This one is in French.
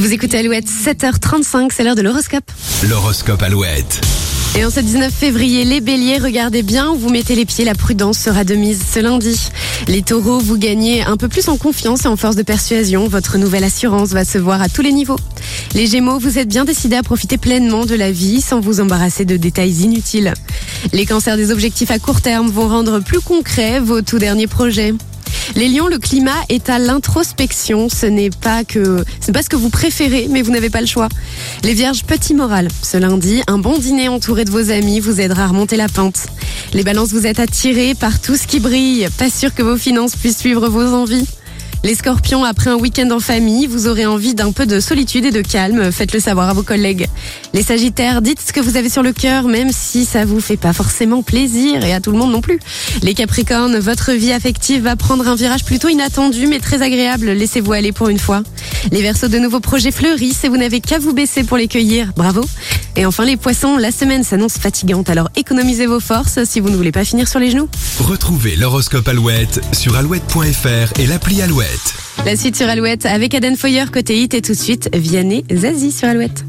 Vous écoutez Alouette, 7h35, c'est l'heure de l'horoscope. L'horoscope Alouette. Et en ce 19 février, les béliers, regardez bien où vous mettez les pieds, la prudence sera de mise ce lundi. Les taureaux, vous gagnez un peu plus en confiance et en force de persuasion, votre nouvelle assurance va se voir à tous les niveaux. Les gémeaux, vous êtes bien décidés à profiter pleinement de la vie sans vous embarrasser de détails inutiles. Les cancers des objectifs à court terme vont rendre plus concrets vos tout derniers projets. Les lions, le climat est à l'introspection. Ce n'est pas que, ce n'est pas ce que vous préférez, mais vous n'avez pas le choix. Les vierges, petit moral. Ce lundi, un bon dîner entouré de vos amis vous aidera à remonter la pente. Les balances, vous êtes attirés par tout ce qui brille. Pas sûr que vos finances puissent suivre vos envies. Les scorpions, après un week-end en famille, vous aurez envie d'un peu de solitude et de calme. Faites-le savoir à vos collègues. Les sagittaires, dites ce que vous avez sur le cœur, même si ça vous fait pas forcément plaisir et à tout le monde non plus. Les capricornes, votre vie affective va prendre un virage plutôt inattendu mais très agréable. Laissez-vous aller pour une fois. Les versos, de nouveaux projets fleurissent et vous n'avez qu'à vous baisser pour les cueillir. Bravo. Et enfin les poissons, la semaine s'annonce fatigante, alors économisez vos forces si vous ne voulez pas finir sur les genoux. Retrouvez l'horoscope Alouette sur alouette.fr et l'appli Alouette. La suite sur Alouette avec Aden Foyer côté hit et tout de suite Vianney Zazie sur Alouette.